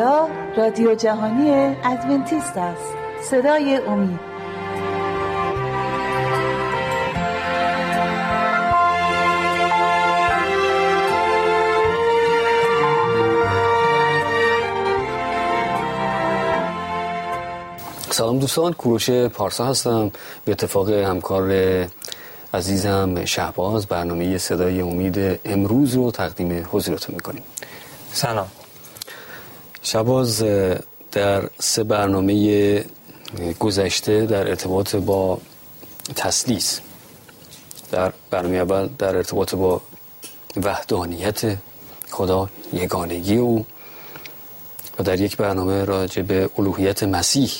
اینجا رادیو جهانی ادونتیست است. صدای امید. سلام دوستان کوروش پارسا هستم. به اتفاق همکار عزیزم شهباز برنامه صدای امید امروز رو تقدیم حضورتون می‌کنیم. سلام. شهباز در سه برنامه گذشته در ارتباط با تسلیس. در برنامه اول در ارتباط با وحدانیت خدا یگانگی او و در یک برنامه راجع به الوهیت مسیح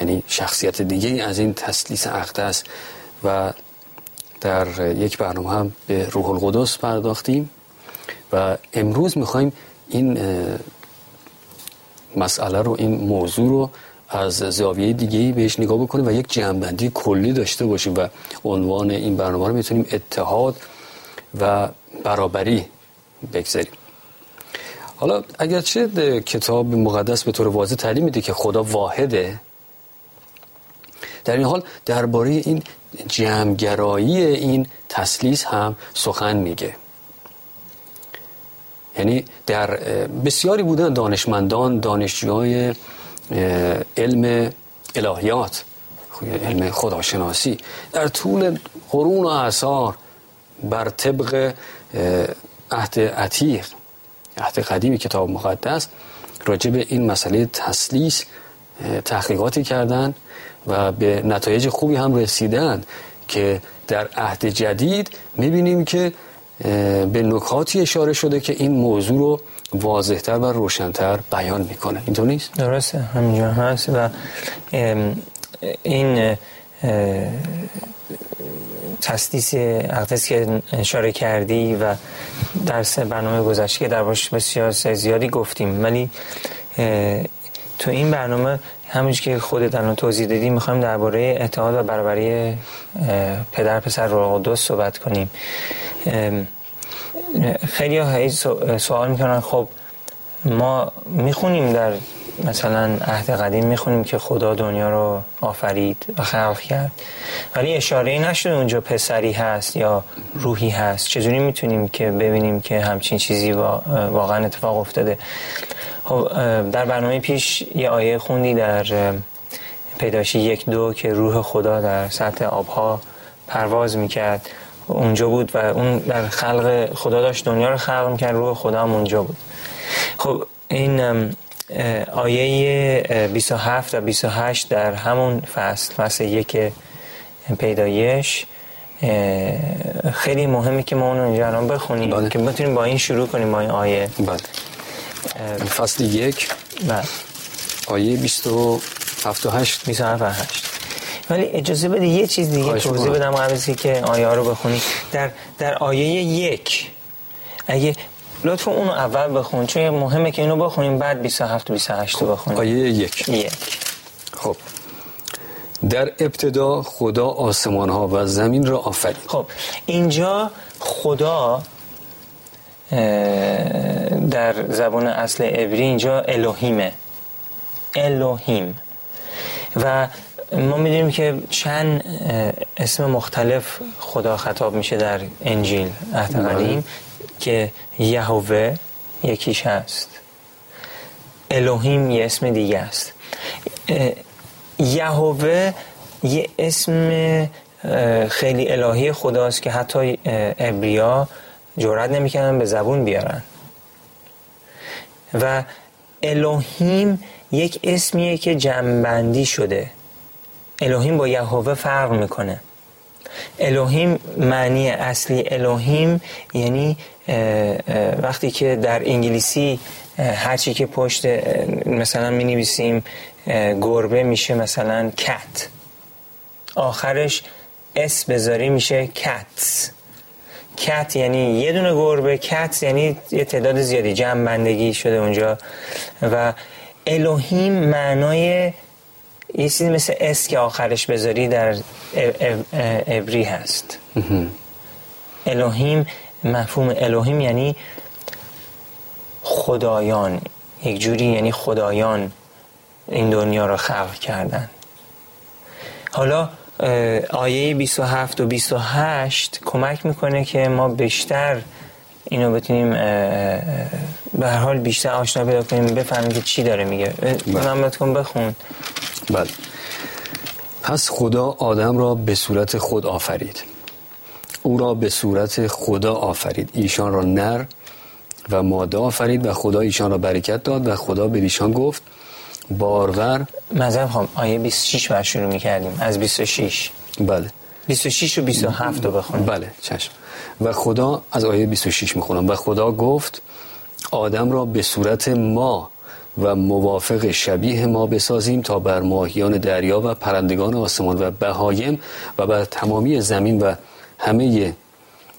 یعنی شخصیت دیگه از این تسلیس اقدس و در یک برنامه هم به روح القدس پرداختیم و امروز می‌خوایم این مسئله رو این موضوع رو از زاویه دیگه بهش نگاه بکنیم و یک جنبندی کلی داشته باشیم و عنوان این برنامه رو می‌تونیم اتحاد و برابری بگذاریم. حالا اگرچه کتاب مقدس به طور واضح تعلیم میده که خدا واحده در این حال درباره این جمعگرایی این تسلیس هم سخن میگه. یعنی در بسیاری بودن دانشمندان دانشجوهای علم الهیات علم خداشناسی. در طول قرون و اعثار بر طبق عهد عتیق عهد قدیم کتاب مقدس راجع به این مسئله تسلیس تحقیقاتی کردند و به نتایج خوبی هم رسیدن که در عهد جدید می‌بینیم که به نکاتی اشاره شده که این موضوع رو واضحتر و روشنتر بیان می‌کنه اینطور نیست؟ درسته همینجا هست و این تسلیس اقدس که اشاره کردی و در برنامه گذشته که در باش بسیار زیادی گفتیم ولی تو این برنامه همونش که خودت الان توضیح دادی می‌خوایم درباره اتحاد و برابری پدر پسر روح قدس صحبت کنیم خیلی ها سوال می‌کنن خب ما می‌خونیم در مثلا عهد قدیم می‌خونیم که خدا دنیا رو آفرید و خلق کرد. ولی اشاره نشده اونجا پسری هست یا روحی هست. چجوری می‌تونیم که ببینیم که همچین چیزی واقعا اتفاق افتاده؟ خب در برنامه پیش یه آیه خوندی در پیداشی یک دو که روح خدا در سطح آبها پرواز می‌کرد. اونجا بود و اون در خلق خدا داشت دنیا رو خلق می‌کرد روح خدا هم اونجا بود. خب این آیه 27 و 28 در همون فصل فصل یک پیدایش خیلی مهمه که ما اون اینجا بخونیم بله. که بتونیم با این شروع کنیم با این آیه. بله. فصل یک. بله. آیه 27 و 8 27 و 8 ولی اجازه بده یه چیز دیگه توضیح بدم قبل که آیه ها رو بخونی. در در آیه یک اگه لطفا اونو اول بخون چون مهمه که اینو بخونیم بعد 27 و 28 رو بخونیم. آیه یک. یک. خب. در ابتدا خدا آسمان ها و زمین را آفرید. خب اینجا خدا در زبان اصل عبری اینجا الوهیمه الوهیم و ما می‌دونیم که چند اسم مختلف خدا خطاب میشه در انجیل عهد بله. قدیم که یهوه یکیش هست. الوهیم یه اسم دیگه است. یهوه یه اسم خیلی الهی خداست که حتی ابریا جرات نمی‌کنن به زبون بیارن. و الوهیم یک اسمیه که جمعبندی شده. الوهیم با یهوه فرق می‌کنه. الوهیم معنی اصلی الوهیم یعنی وقتی که در انگلیسی هرچی که پشت مثلا می نویسیم گربه میشه مثلا cat آخرش s بذاری میشه cats cat یعنی یه دونه گربه cats یعنی یه تعداد زیادی جمع بندگی شده اونجا. و الوهیم معنای یه چیزی مثل s که آخرش بذاری در عبری هست. الوهیم مفهوم الوهیم یعنی خدایان. یک جوری یعنی خدایان این دنیا را خلق کردن. حالا آیه 27 و 28 کمک می‌کنه که ما بیشتر اینو بتونیم به هر حال بیشتر آشنا پیدا کنیم بفهمیم که چی داره میگه. محمد کن بخون. بله. پس خدا آدم را به صورت خود آفرید. او را به صورت خدا آفرید. ایشان را نر و ماده آفرید و خدا ایشان را برکت داد و خدا به ایشان گفت بارور مذهب خواهم آیه 26 بر شروع می‌کردیم. از 26 بله. 26 و 27 رو بخونیم. بله چشم. و خدا از آیه 26 می‌خونم. و خدا گفت آدم را به صورت ما و موافق شبیه ما بسازیم تا بر ماهیان دریا و پرندگان آسمان و بهایم و بر تمامی زمین و همه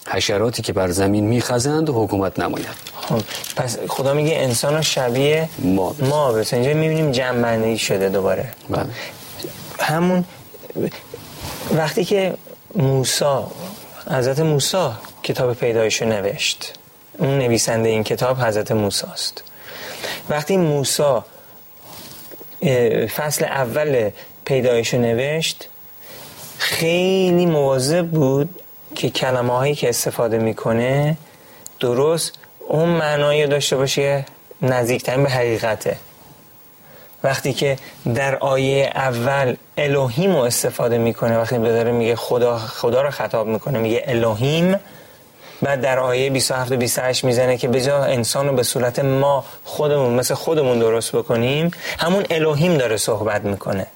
حشراتی که بر زمین میخزند حکومت نماید خب پس خدا میگه انسان رو شبیه ما بس. ما بس اینجا می‌بینیم جمع شده دوباره بله. همون وقتی که موسا حضرت موسا کتاب پیدایش نوشت اون نویسنده این کتاب حضرت موسی است وقتی موسا فصل اول پیدایش نوشت خیلی مواظب بود که کلمه هایی که استفاده می‌کنه درست اون معنایی داشته باشه نزدیکترین به حقیقته. وقتی که در آیه اول الوهیم رو استفاده می‌کنه وقتی داره میگه خدا خدا رو خطاب می‌کنه میگه الوهیم بعد در آیه 27 و 28 می‌زنه که بجا انسان رو به صورت ما خودمون مثل خودمون درست بکنیم همون الوهیم داره صحبت می‌کنه.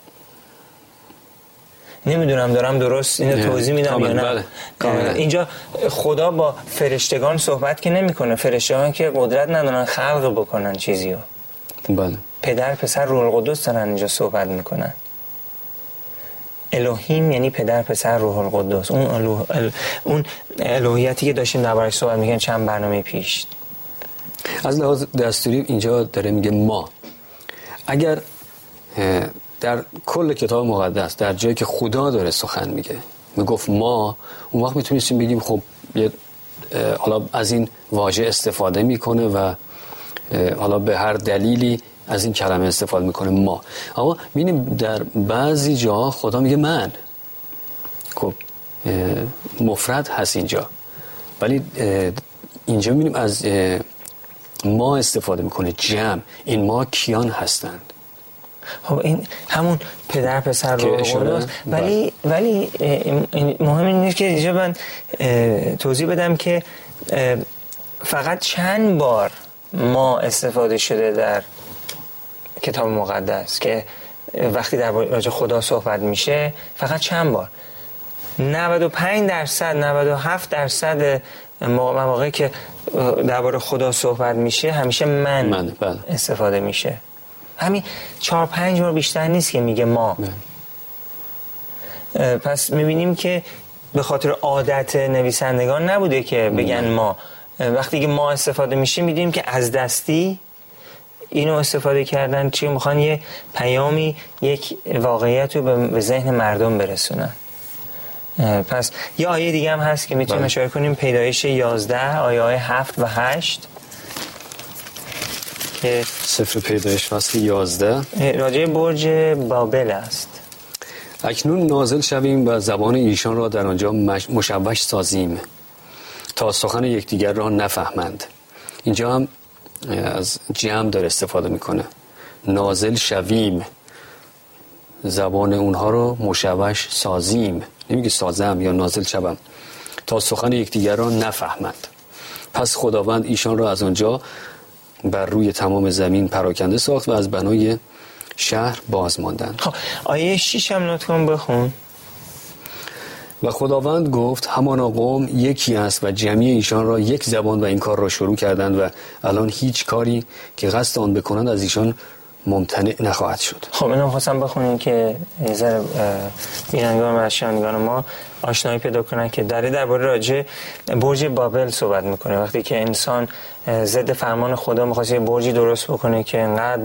نمی‌دونم دارم درست اینو توضیح میدم یا نه. بله. اینجا خدا با فرشتگان صحبت که نمی‌کنه. فرشتگان که قدرت ندارن خلق بکنن چیزیو. بله. پدر پسر روح القدس دارن اینجا صحبت می‌کنن. الوهیم یعنی پدر پسر روح القدس. اون الوه... ال... اون الوهیتی که داشتیم دربارش صحبت میگن چند برنامه پیش. از لحاظ دستوری اینجا داره میگه ما. اگر در کل کتاب مقدس در جایی که خدا داره سخن میگه می‌گفت ما اون وقت می‌تونستیم بگیم خب یه حالا از این واژه استفاده می‌کنه و حالا به هر دلیلی از این کلمه استفاده می‌کنه ما. اما ببینیم در بعضی جاها خدا میگه من. خب مفرد هست اینجا. ولی اینجا می‌بینیم از ما استفاده می‌کنه جمع. این ما کیان هستند. خب این همون پدر پسر رو ولی بله. ولی مهم این نیست که اینجا من توضیح بدم که فقط چند بار ما استفاده شده در کتاب مقدس که وقتی در راجع خدا صحبت میشه فقط چند بار. 95 درصد 97 درصد مواقعی که درباره خدا صحبت میشه همیشه من, من بله. استفاده میشه. همین چهار پنج بار بیشتر نیست که میگه ما. بله. پس می‌بینیم که به خاطر عادت نویسندگان نبوده که بگن ما. وقتی که ما استفاده میشه میدیم که از دستی اینو استفاده کردن چی؟ می‌خوان یه پیامی یک واقعیت رو به ذهن مردم برسونن. پس یه آیه دیگه هم هست که می‌تونیم بله. اشاره کنیم. پیدایش 11 آیه های 7 و 8 سفر پیدایش فصل 11 راجع برج بابل است. اکنون نازل شویم و زبان ایشان را در آنجا مشوش سازیم تا سخن یکدیگر را نفهمند. اینجا هم از جمع داره استفاده می‌کنه. نازل شویم. زبان اونها رو مشوش سازیم. نمیگه سازم یا نازل شوم. تا سخن یکدیگر را نفهمند. پس خداوند ایشان را از آنجا بر روی تمام زمین پراکنده ساخت و از بنای شهر باز ماندند خب آیه 6 هم لطفا بخون. و خداوند گفت همانا قوم یکی است و جمعی ایشان را یک زبان و این کار را شروع کردند و الان هیچ کاری که قصد آن بکنند از ایشان ممتنع نخواهد شد. خب اینو خواستم بخونیم که نظر بینندگان و شنوندگان ما آشنایی پیدا کنن که داره درباره راجع برج بابل صحبت می‌کنه. وقتی که انسان ضد فرمان خدا می‌خواست برجی درست بکنه که انقدر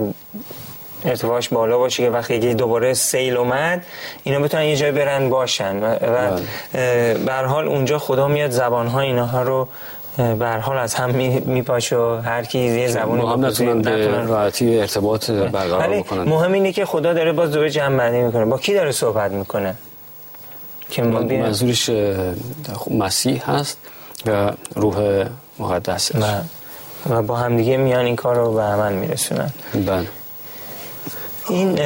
ارتفاعش بالا باشه که وقتی یه دوباره سیل اومد اینا بتونن یه جای برن باشن. و, بله. حال اونجا خدا میاد زبانها اینها رو به حال از هم میپاشه و هر کی یه زبون هم نتونن به راحتی ارتباط برقرار بکنن. مهم اینه که خدا داره باز دوباره جمع بندی می‌کنه. با کی داره صحبت می‌کنه؟ که منظورش مسیح هست و روح مقدس و, و با همدیگه میان این کار رو به عمل میرسونن. بله. این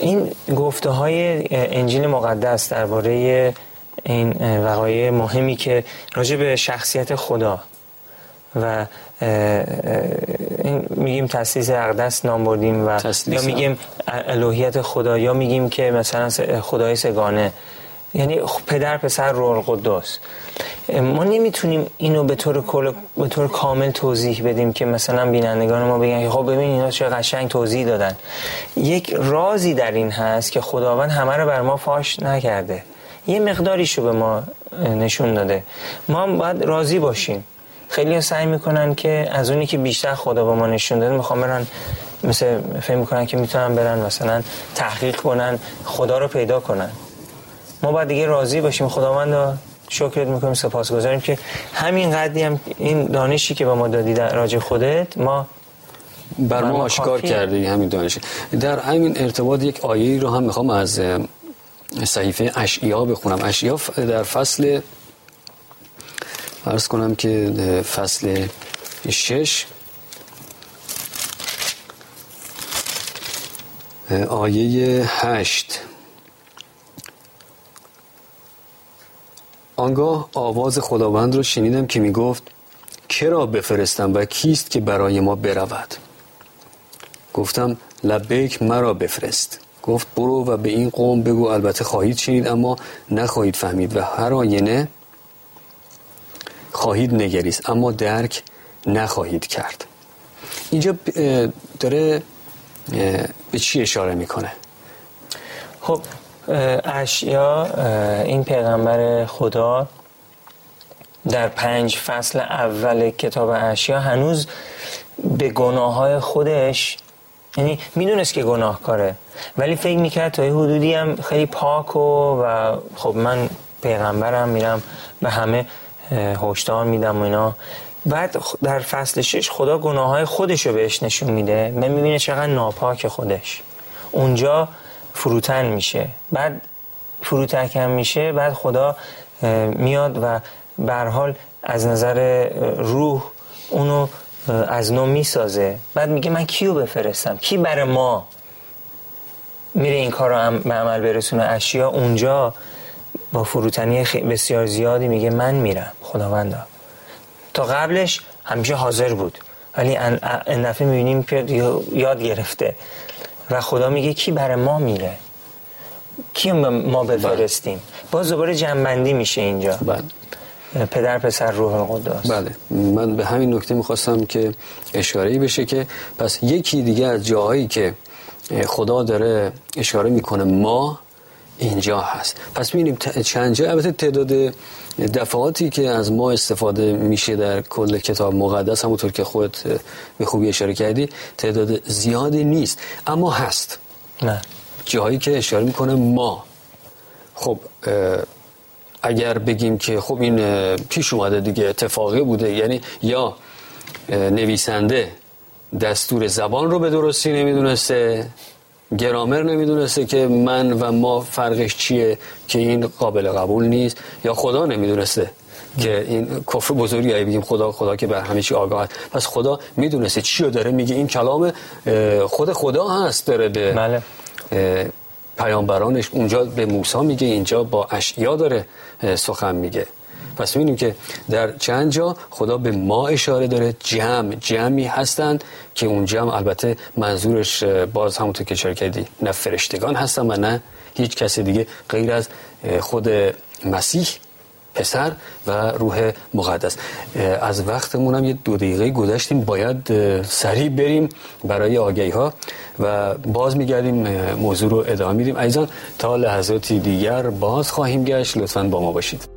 این گفته های انجیل مقدس درباره این وقایع مهمی که راجع به شخصیت خدا و میگیم تسلیس اقدس نام بردیم و یا میگیم الوهیت خدا یا میگیم که مثلا خدای سگانه. یعنی پدر پسر روح القدس ما نمی‌تونیم اینو به طور کل به طور کامل توضیح بدیم که مثلا بینندگان ما بگن خب ببین اینا چه قشنگ توضیح دادن. یک رازی در این هست که خداوند همه رو بر ما فاش نکرده. یه مقداریشو به ما نشون داده. ما باید راضی باشیم. خیلی سعی می‌کنن که از اونی که بیشتر خدا به ما نشون داده می‌خوام برن مثل فهم می‌کنن که می‌تونن برن مثلا تحقیق کنن خدا رو پیدا کنن. ما باید دیگه راضی باشیم. خداوند شکرت می‌کنیم سپاسگزاریم که همین قدری هم این دانشی که به ما دادی در راجع خودت ما بر ما آشکار کرده همین دانش. در همین ارتباط یک آیه رو هم می‌خوام از صحیفه اشعیا بخونم. اشعیا در فصل ارز کنم که فصل شش آیه هشت. آنگاه آواز خداوند را شنیدم که می گفت کرا بفرستم و کیست که برای ما برود؟ گفتم لبیک مرا بفرست. گفت برو و به این قوم بگو البته خواهید شنید اما نخواهید فهمید و هر آینه خواهید نگریست اما درک نخواهید کرد. اینجا داره به چی اشاره می‌کنه؟ خب اشیا این پیغمبر خدا در پنج فصل اول کتاب اشیا هنوز به گناه های خودش یعنی می‌دونست که گناهکاره ولی فکر می‌کرد تا یه حدودی هم خیلی پاک و, و خب من پیغمبرم میرم به همه هشدار میدم و اینا. بعد در فصل شش خدا گناه های خودش رو بهش نشون میده من می‌بینه چقدر ناپاک خودش. اونجا فروتن میشه. بعد فروتکم میشه بعد خدا میاد و حال از نظر روح اونو از نو می‌سازه. بعد میگه من کیو بفرستم؟ کی بر ما میره این کار رو به عمل برسونه؟ اشیا اونجا با فروتنی بسیار زیادی میگه من میرم. خداوندا. تا قبلش همیشه حاضر بود. ولی این دفعه می‌بینیم که یاد گرفته. و خدا میگه کی بر ما میره؟ کی ما بفرستیم؟ باز دوباره جنبندی میشه اینجا. بله. پدر پسر روح القدس. بله. من به همین نکته می‌خواستم که اشاره بشه که پس یکی دیگه از جاهایی که خدا داره اشاره می‌کنه ما اینجا هست. پس می‌بینیم چند جا البته تعداد دفعاتی که از ما استفاده میشه در کل کتاب مقدس همونطور که خودت به خوبی اشاره کردی تعداد زیادی نیست. اما هست. نه. جاهایی که اشاره می‌کنه ما. خب اگر بگیم که خب این پیش اومده دیگه اتفاقی بوده یعنی یا نویسنده دستور زبان رو به درستی نمی‌دونسته گرامر نمی‌دونسته که من و ما فرقش چیه که این قابل قبول نیست یا خدا نمی‌دونسته که این کفر بزرگی بگیم خدا خدا که بر همه چی آگاه پس خدا می‌دونسته چی رو داره میگه. این کلام خود خدا هست داره به بله. پیامبرانش. اونجا به موسی میگه اینجا با اشعیا داره سخن میگه. پس می‌بینیم که در چند جا خدا به ما اشاره داره جمع جمعی هستند که اون جمع البته منظورش باز همونطور که چرا کردی نه فرشتگان هستن و نه هیچ کسی دیگه غیر از خود مسیح پسر و روح مقدس. از وقتمون هم یه دو دقیقه گذشتیم باید سریع بریم برای آگهی ها و باز میگردیم موضوع رو ادامه میدیم. ایزان تا لحظاتی دیگر باز خواهیم گشت. لطفا با ما باشید.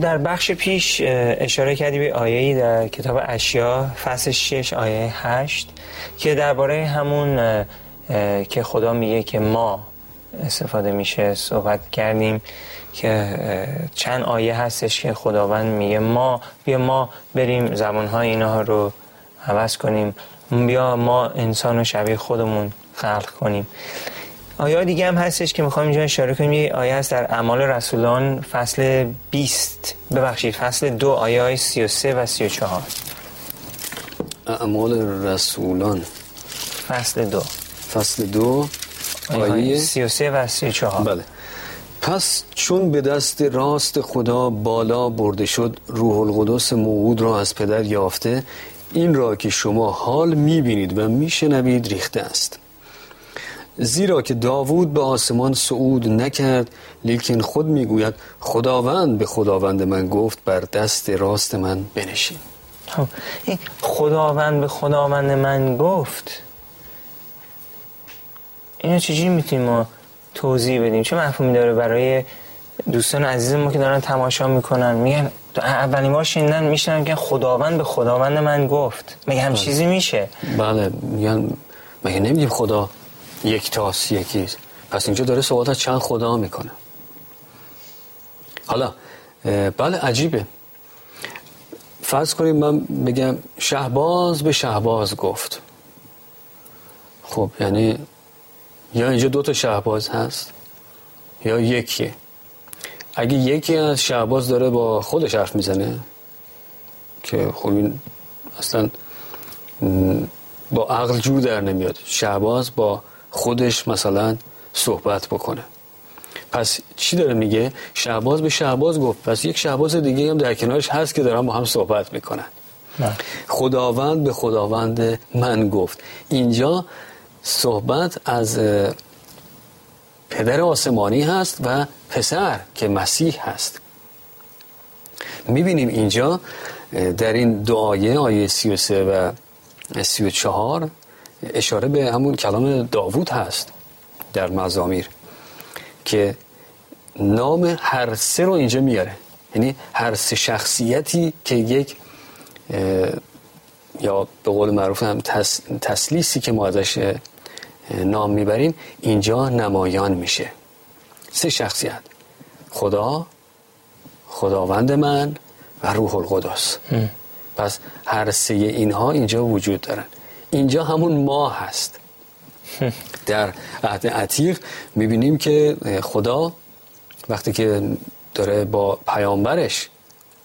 در بخش پیش اشاره کردی به آیه‌ای در کتاب اشیا فصل 6 آیه 8 که درباره همون که خدا میگه که ما استفاده میشه صحبت کردیم که چند آیه هستش که خداوند میگه ما بیا ما بریم زبانهای اینها رو عوض کنیم بیا ما انسان و شبیه خودمون خلق کنیم. آیه دیگه هم هستش که می‌خوام اینجا اشاره کنیم؟ یه آیه هست در اعمال رسولان فصل 20 ببخشید فصل دو آیه های 33 و 34 اعمال رسولان. فصل دو. فصل دو آیه 33 و 34 بله. پس چون به دست راست خدا بالا برده شد روح القدس موعود را از پدر یافته این را که شما حال می‌بینید و میشنوید ریخته است. زیرا که داوود به آسمان صعود نکرد لیکن خود می‌گوید خداوند به خداوند من گفت بر دست راست من بنشین. خب، خداوند به خداوند من گفت اینو چجوری می‌تونیم ما توضیح بدیم؟ چه مفهومی داره برای دوستان عزیز ما که دارن تماشا می‌کنن؟ میگن اولین بار شنیدن میشنن که خداوند به خداوند من گفت مگه هم بله. چیزی میشه؟ بله میگن مگه نمیگیم خدا یک تاس یکی پس اینجا داره صحبت چند خدا می‌کنه. حالا بله عجیبه. فرض کنیم من بگم شهباز به شهباز گفت. خب یعنی یا اینجا دو تا شهباز هست یا یکیه. اگه یکی از شهباز داره با خودش حرف می‌زنه که خب این اصلا با عقل جور در نمیاد. شهباز با خودش مثلا صحبت بکنه. پس چی داره میگه؟ شهباز به شهباز گفت. پس یک شهباز دیگه هم در کنارش هست که دارن با هم صحبت می‌کنن. خداوند به خداوند من گفت. اینجا صحبت از پدر آسمانی هست و پسر که مسیح هست. می‌بینیم اینجا در این دعایه آیه 33 و 34 اشاره به همون کلام داوود هست در مزامیر که نام هر سه رو اینجا میاره. یعنی هر سه شخصیتی که یک یا به قول معروف هم تسلیسی که ما ازش نام می‌بریم اینجا نمایان میشه. سه شخصیت. خدا خداوند من و روح القدس. پس هر سه اینها اینجا وجود دارن. اینجا همون ما هست. در عهد عتیق می‌بینیم که خدا وقتی که داره با پیامبرش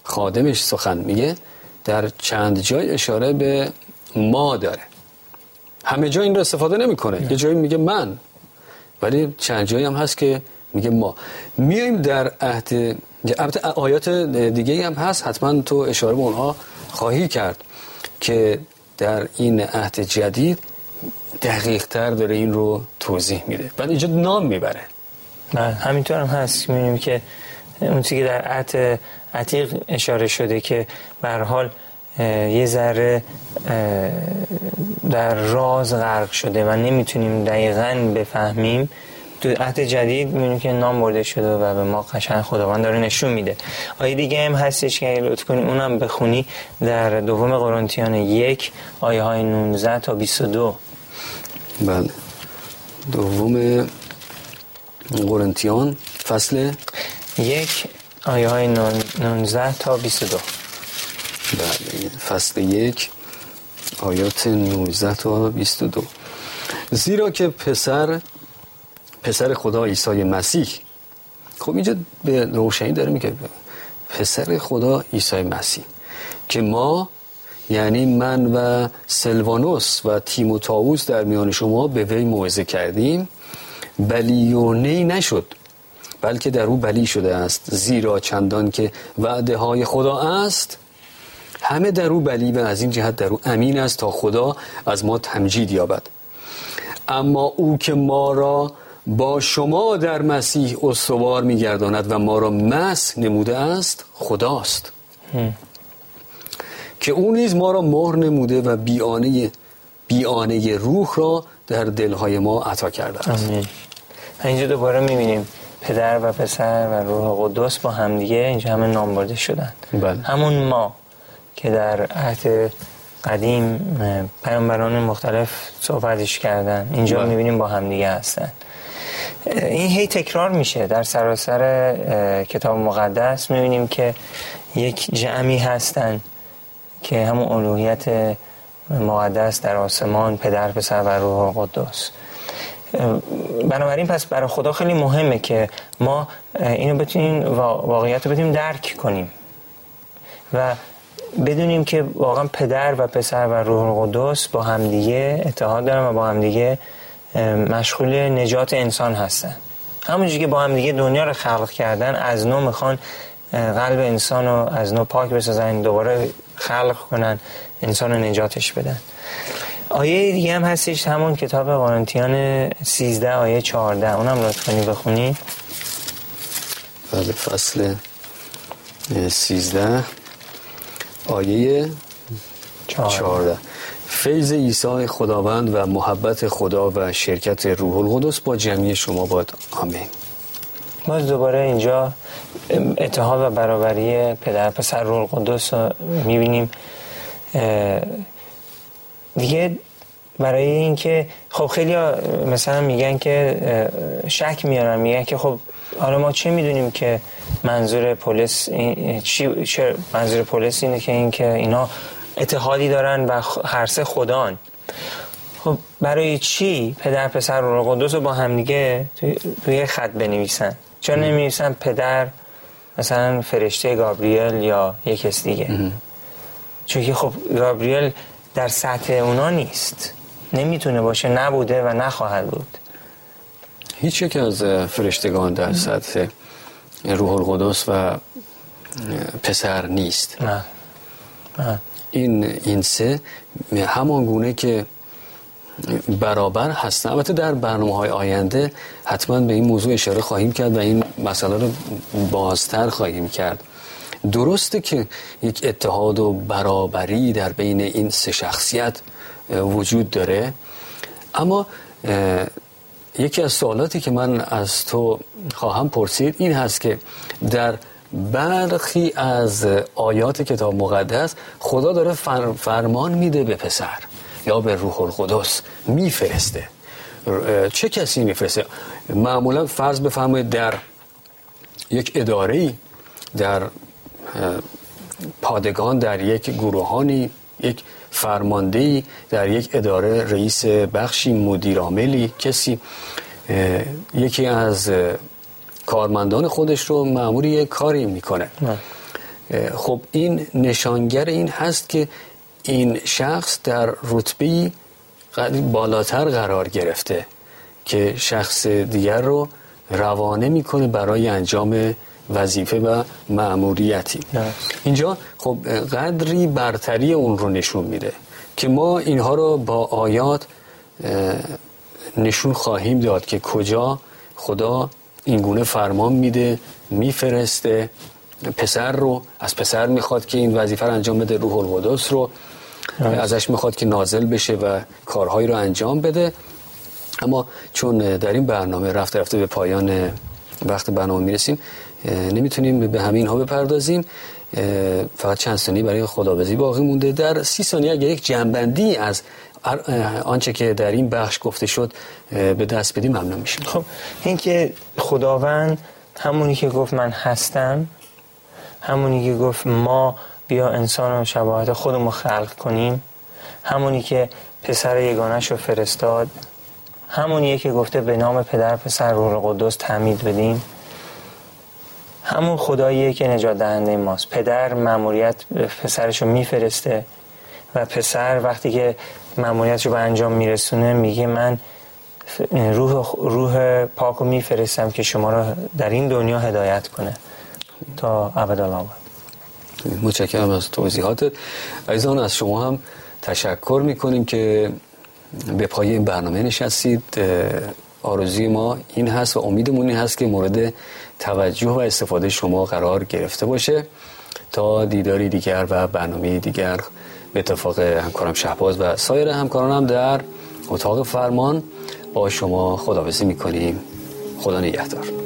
خادمش سخن میگه در چند جای اشاره به ما داره. همه جا این رو استفاده نمی‌کنه. یه جایی میگه من ولی چند جایی هم هست که میگه ما. میایم در عهد البته آیات دیگه هم هست. حتما تو اشاره به اونها خواهی کرد که در این عهد جدید دقیق تر داره این رو توضیح میده. بعد اینجا نام می‌بره. بله همینطور هم هست. می‌بینیم که اون که در عهد عتیق اشاره شده که به حال یه ذره در راز غرق شده و نمی‌تونیم دقیقا بفهمیم تو عهد جدید می‌بینیم که نام برده شده و به ما قشنگ خداوند داره نشون میده. آیه دیگه هم هستش که لطف کنی اونم بخونی در دوم قرنتیان یک آیه های 19 تا 22 بله. دوم قرنتیان فصل یک آیه های 19 تا 22 بله فصل یک آیات 19 تا 22 زیرا که پسر پسر خدا عیسی مسیح. خب اینجا به روشنی داره میگه پسر خدا عیسی مسیح که ما یعنی من و سلوانوس و تیموتائوس در میان شما به وی موعظه کردیم بلی و نی نشد بلکه در او بلی شده است زیرا چندان که وعده های خدا است همه در او بلی و از این جهت در او امین است تا خدا از ما تمجید یابد. اما او که ما را با شما در مسیح استوار میگرداند و ما را مس نموده است خداست. که او نیز ما را مهر نموده و بیانه بیانه روح را در دلهای ما عطا کرده است. اینجا دوباره می‌بینیم پدر و پسر و روح قدس با همدیگه اینجا همه نام برده شدن. بله. همون ما که در عهد قدیم پیامبران مختلف صحبتش کردن اینجا بله. می‌بینیم با همدیگه هستن. این هی تکرار میشه. در سراسر کتاب مقدس می‌بینیم که یک جمعی هستن که همون الوهیت مقدس در آسمان پدر پسر و روح قدس بنابراین پس برای خدا خیلی مهمه که ما اینو بتونیم واقعیت رو بتونیم درک کنیم و بدونیم که واقعا پدر و پسر و روح القدس با همدیگه اتحاد دارن و با همدیگه مشغول نجات انسان هستن. همونجوری که با همدیگه دنیا رو خلق کردن از نو می‌خوان قلب انسان رو از نو پاک بسازن دوباره خلق کنن انسان رو نجاتش بدن. آیه دیگه هم هستش همون کتاب قرنتیان 13 آیه 14 اونم لطف کنی بخونی. بله فصل 13 آیه 14 فیض عیسی خداوند و محبت خدا و شرکت روح القدس با جمعی شما باد. آمین. باز دوباره اینجا اتحاد و برابری پدر پسر روح القدس رو می‌بینیم. دیگه برای اینکه خب خیلی مثلا میگن که شک میارن میگن که خب حالا ما چه می‌دونیم که منظور پلیس چی منظور پلیس اینه که این که اینا اتحادی دارن و هر سه خدان. خب برای چی پدر پسر رو قدس رو با همدیگه توی, توی خط بنویسن؟ چون نمیویسن پدر مثلا فرشته گابریل یا یک کس دیگه؟ چون که خب گابریل در سطح اونا نیست. نمی‌تونه باشه نبوده و نخواهد بود. هیچ یک از فرشتگان در سطح روح القدس و پسر نیست. نه. نه. این این سه همان گونه که برابر هستن. البته در برنامه های آینده حتما به این موضوع اشاره خواهیم کرد و این مسئله رو بازتر خواهیم کرد. درسته که یک اتحاد و برابری در بین این سه شخصیت وجود داره. اما یکی از سوالاتی که من از تو خواهم پرسید این هست که در برخی از آیات کتاب مقدس خدا داره فرمان میده به پسر یا به روح القدس میفرسته. چه کسی میفرسته؟ معمولا فرض بفرمایید در یک اداره در پادگان در یک گروهانی یک فرمانده در یک اداره رئیس بخشی مدیرعاملی کسی یکی از کارمندان خودش رو معمولی یک کاری می‌کنه. خب این نشانگر این هست که این شخص در رتبه بالاتر قرار گرفته که شخص دیگر رو روانه می‌کنه برای انجام وظیفه و مأموریتی. اینجا خب قدری برتری اون رو نشون میده که ما اینها رو با آیات نشون خواهیم داد که کجا خدا این گونه فرمان میده میفرسته. پسر رو از پسر می‌خواد که این وظیفه رو انجام بده روح القدس رو. ازش می‌خواد که نازل بشه و کارهایی رو انجام بده. اما چون در این برنامه رفته رفته به پایان وقت برنامه می‌رسیم نمی‌تونیم به همین ها بپردازیم. فقط چند ثانیه برای خدابزی باقی مونده. در سی ثانیه اگر یک جنبندی از آنچه که در این بخش گفته شد به دست بدیم ممنون میشیم. خب این که خداوند همونی که گفت من هستم همونی که گفت ما بیا انسان و شباهت خودمون خلق کنیم همونی که پسر یگانش رو فرستاد همونیه که گفته به نام پدر پسر روح القدس تعمید بدیم. همون خداییه که نجات دهنده ماست. پدر مأموریت پسرش رو میفرسته و پسر وقتی که مأموریتش رو به انجام میرسونه میگه من روح, روح پاک رو میفرستم که شما رو در این دنیا هدایت کنه. تا ابدالآباد متشکرم از توضیحات عزیزان از شما هم تشکر می‌کنیم که به پای این برنامه نشستید. آرزوی ما این هست و امیدمون این هست که مورد توجه و استفاده شما قرار گرفته باشه. تا دیداری دیگر و برنامه دیگر به اتفاق همکارم شهباز و سایر همکارانم در اتاق فرمان با شما خداحافظی می‌کنیم. خدا نگهدار.